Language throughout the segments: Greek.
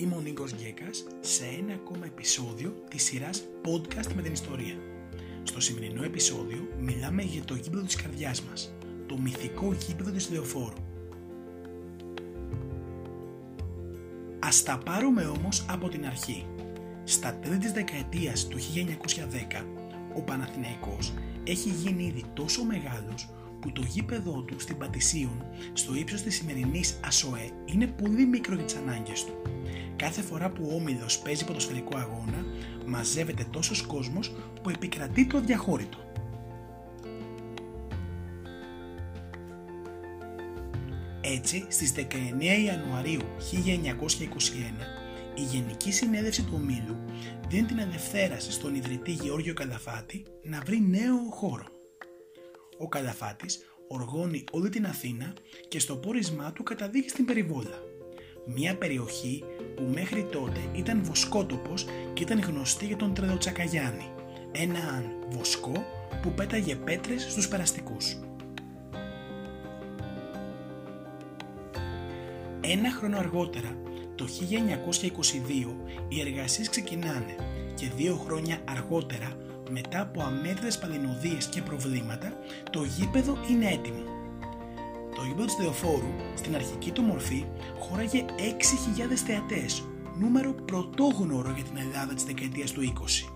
Είμαι ο Νίκος Γκέκας σε ένα ακόμα επεισόδιο της σειράς podcast με την ιστορία. Στο σημερινό επεισόδιο μιλάμε για το γήπεδο της καρδιάς μας, το μυθικό γήπεδο της Λεωφόρου. Ας τα πάρουμε όμως από την αρχή. Στα τέλη της δεκαετίας του 1910, ο Παναθηναϊκός έχει γίνει ήδη τόσο μεγάλος που το γήπεδό του στην Πατησίων, στο ύψος της σημερινής ΑΣΟΕ, είναι πολύ μικρό για τις ανάγκες του. Κάθε φορά που ο Όμιλος παίζει ποδοσφαιρικό αγώνα, μαζεύεται τόσος κόσμος που επικρατεί το αδιαχώρητο. Έτσι, στις 19 Ιανουαρίου 1921, η Γενική Συνέλευση του Ομίλου δίνει την αδευθέραση στον ιδρυτή Γεώργιο Καλαφάτη να βρει νέο χώρο. Ο Καλαφάτης οργώνει όλη την Αθήνα και στο πόρισμά του καταδείχει στην Περιβόλα. Μια περιοχή που μέχρι τότε ήταν βοσκότοπος και ήταν γνωστή για τον Τρεδοτσακαγιάννη, έναν βοσκό που πέταγε πέτρες στους περαστικούς. Ένα χρόνο αργότερα, το 1922, οι εργασίες ξεκινάνε και δύο χρόνια αργότερα, μετά από αμέτρητες παλινοδίες και προβλήματα, το γήπεδο είναι έτοιμο. Το γήπεδο της Δεοφόρου, στην αρχική του μορφή, χώραγε 6.000 θεατές, νούμερο πρωτόγνωρο για την Ελλάδα της δεκαετίας του 20.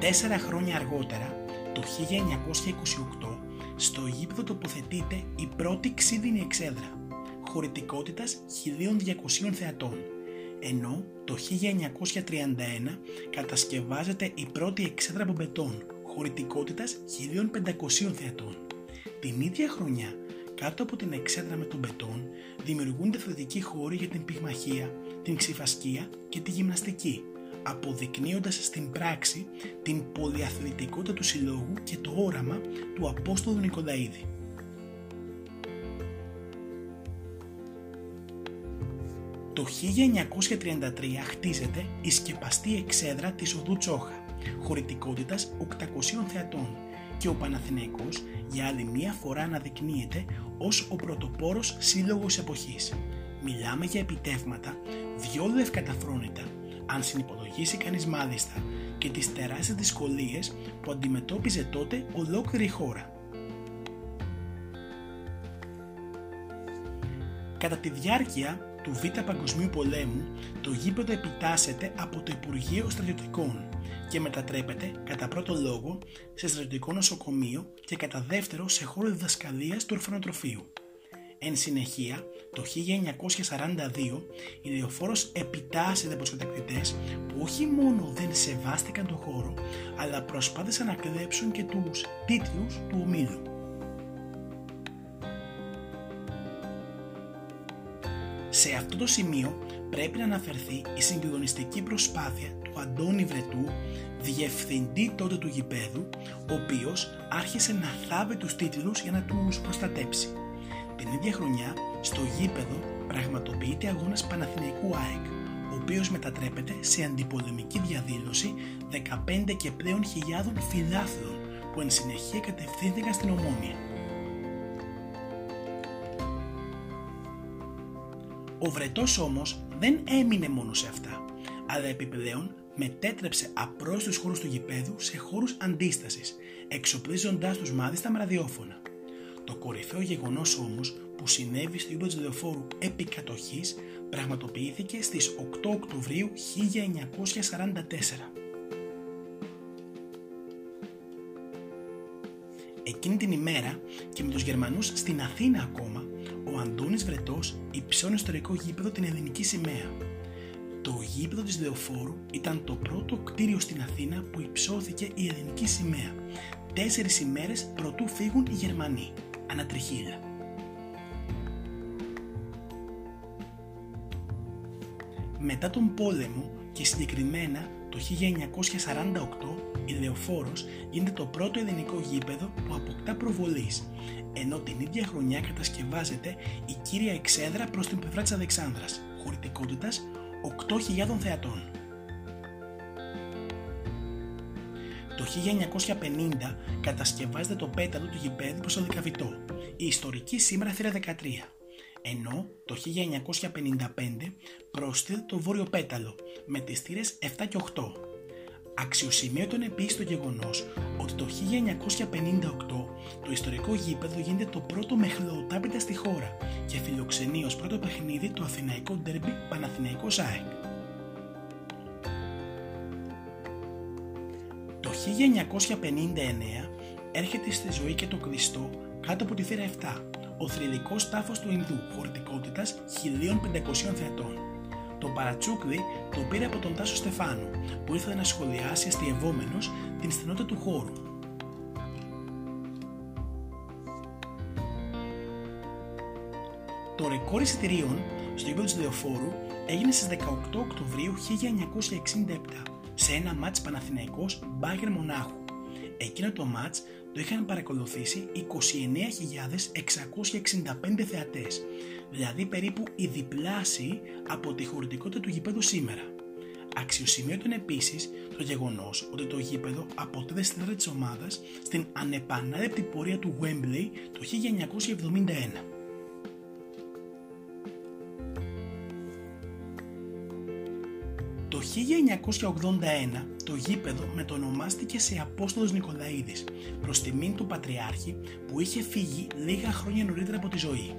Τέσσερα χρόνια αργότερα, το 1928, στο γήπεδο τοποθετείται η πρώτη ξύδινη εξέδρα, χωρητικότητας 1.200 θεατών, ενώ το 1931 κατασκευάζεται η πρώτη εξέδρα από μπετόν, χωρητικότητας 1.500 θεατών. Την ίδια χρονιά, κάτω από την εξέδρα με τον μπετόν, δημιουργούνται θετικοί χώροι για την πυγμαχία, την ξυφασκία και τη γυμναστική, αποδεικνύοντας στην πράξη την πολυαθλητικότητα του συλλόγου και το όραμα του Απόστολου Νικολαίδη. Το 1933 χτίζεται η σκεπαστή εξέδρα της οδού Τσόχα, χωρητικότητας 800 θεατών και ο Παναθηναϊκός για άλλη μία φορά αναδεικνύεται ως ο πρωτοπόρος σύλλογος εποχής. Μιλάμε για επιτεύγματα διόλου ευκαταφρόνητα αν συνυπολογίσει κανείς μάλιστα και τις τεράστιες δυσκολίες που αντιμετώπιζε τότε ολόκληρη η χώρα. Κατά τη διάρκεια του Β' Παγκοσμίου Πολέμου, το γήπεδο επιτάσσεται από το Υπουργείο Στρατιωτικών και μετατρέπεται κατά πρώτο λόγο σε στρατιωτικό νοσοκομείο και κατά δεύτερο σε χώρο διδασκαλίας του ορφανοτροφείου. Εν συνεχεία, το 1942 η Λεωφόρος επιτάσσεται από τους κατακτητές που όχι μόνο δεν σεβάστηκαν τον χώρο, αλλά προσπάθησαν να κλέψουν και τους τίτλους του ομίλου. Σε αυτό το σημείο πρέπει να αναφερθεί η συγκλονιστική προσπάθεια του Αντώνη Βρετού, διευθυντή τότε του γηπέδου, ο οποίος άρχισε να θάβει τους τίτλους για να τους προστατέψει. Την ίδια χρονιά, στο γήπεδο πραγματοποιείται αγώνας Παναθηναϊκού ΑΕΚ, ο οποίος μετατρέπεται σε αντιπολεμική διαδήλωση 15 και πλέον χιλιάδων φιλάθλων που εν συνεχεία κατευθύνθηκαν στην Ομόνια. Ο Βρετός όμως δεν έμεινε μόνο σε αυτά, αλλά επιπλέον μετέτρεψε απρόσιτους χώρους του γηπέδου σε χώρους αντίστασης, εξοπλίζοντάς τους μάλιστα με ραδιόφωνα. Το κορυφαίο γεγονός όμως που συνέβη στο ύπνο της Λεωφόρου επί κατοχής πραγματοποιήθηκε στις 8 Οκτωβρίου 1944. Εκείνη την ημέρα και με τους Γερμανούς στην Αθήνα ακόμα, ο Αντώνης Βρετός υψώνει στο ιστορικό γήπεδο την ελληνική σημαία. Το γήπεδο της Λεωφόρου ήταν το πρώτο κτίριο στην Αθήνα που υψώθηκε η ελληνική σημαία, τέσσερις ημέρες προτού φύγουν οι Γερμανοί ανατριχίλα. Μετά τον πόλεμο και συγκεκριμένα το 1948 η Λεωφόρος γίνεται το πρώτο ελληνικό γήπεδο που αποκτά προβολής ενώ την ίδια χρονιά κατασκευάζεται η κύρια εξέδρα προς την πλευρά της Αλεξάνδρας χωρητικότητας 8.000 θεατών. Το 1950 κατασκευάζεται το πέταλο του γηπέδου προς το Δικαβητό, η ιστορική σήμερα θύρα 13, ενώ το 1955 πρόσθεται το βόρειο πέταλο με τις θύρες 7 και 8. Αξιοσημείωτον επίσης το γεγονός ότι το 1958 το ιστορικό γήπεδο γίνεται το πρώτο με στη χώρα και φιλοξενεί ως πρώτο παιχνίδι το αθηναϊκό ντέρμπι Παναθηναϊκός ΣΑΕΚ. Το 1959 έρχεται στη ζωή και το Χριστό κάτω από τη θύρα 7, ο θρηλυκός τάφος του Ινδού χωρητικότητας 1500 θεατών. Το παρατσούκλι το πήρε από τον Τάσο Στεφάνου, που ήρθε να σχολιάσει αστειευόμενος την στενότητα του χώρου. Το ρεκόρ εισιτηρίων στο γήπεδο του Δεοφόρου έγινε στις 18 Οκτωβρίου 1967 σε ένα μάτς Παναθηναϊκός Μπάγκερ Μονάχου. Εκείνο το μάτς το είχαν παρακολουθήσει 29.665 θεατές, δηλαδή περίπου η διπλάση από τη χωρητικότητα του γήπεδου σήμερα. Αξιοσημείωτον επίσης το γεγονός ότι το γήπεδο αποτέλεσε τη της ομάδας στην ανεπανάληπτη πορεία του Wembley το 1971. 1981 το γήπεδο μετονομάστηκε σε Απόστολος Νικολαίδης προς τιμήν του Πατριάρχη που είχε φύγει λίγα χρόνια νωρίτερα από τη ζωή.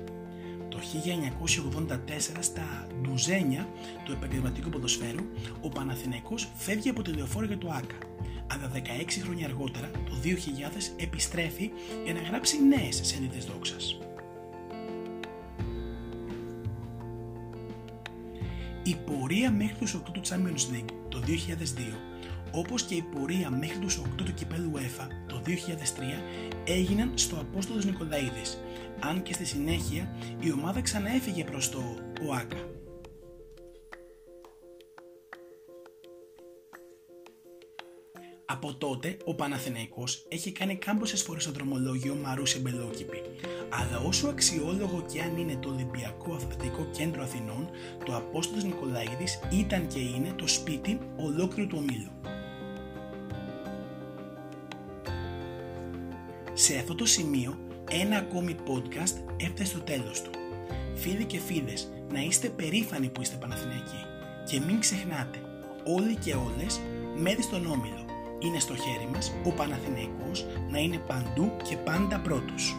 Το 1984 στα Ντουζένια του επαγγελματικού ποδοσφαίρου ο Παναθηναϊκός φεύγει από τη λεωφόρο για το ΆΚΑ αλλά 16 χρόνια αργότερα, το 2000, επιστρέφει για να γράψει νέες σελίδες δόξας. Η πορεία μέχρι τους 8 του Champions League το 2002 όπως και η πορεία μέχρι τους 8 του κυπέλου UEFA το 2003 έγιναν στο Απόστολος Νικολαίδης, αν και στη συνέχεια η ομάδα ξαναέφυγε προς το ΟΑΚΑ. Από τότε ο Παναθηναϊκός έχει κάνει κάμποσες φορές στο δρομολόγιο Μαρούσι Μπελόκηπη, αλλά όσο αξιόλογο και αν είναι το Ολυμπιακό Αθλητικό Κέντρο Αθηνών, το Απόστολος Νικολαίδης ήταν και είναι το σπίτι ολόκληρου του ομίλου. Σε αυτό το σημείο ένα ακόμη podcast έφτασε στο τέλος του. Φίλοι και φίλες, να είστε περήφανοι που είστε Παναθηναϊκοί και μην ξεχνάτε, όλοι και όλες, μέρη στον Όμιλο. Είναι στο χέρι μας ο Παναθηναϊκός να είναι παντού και πάντα πρώτος.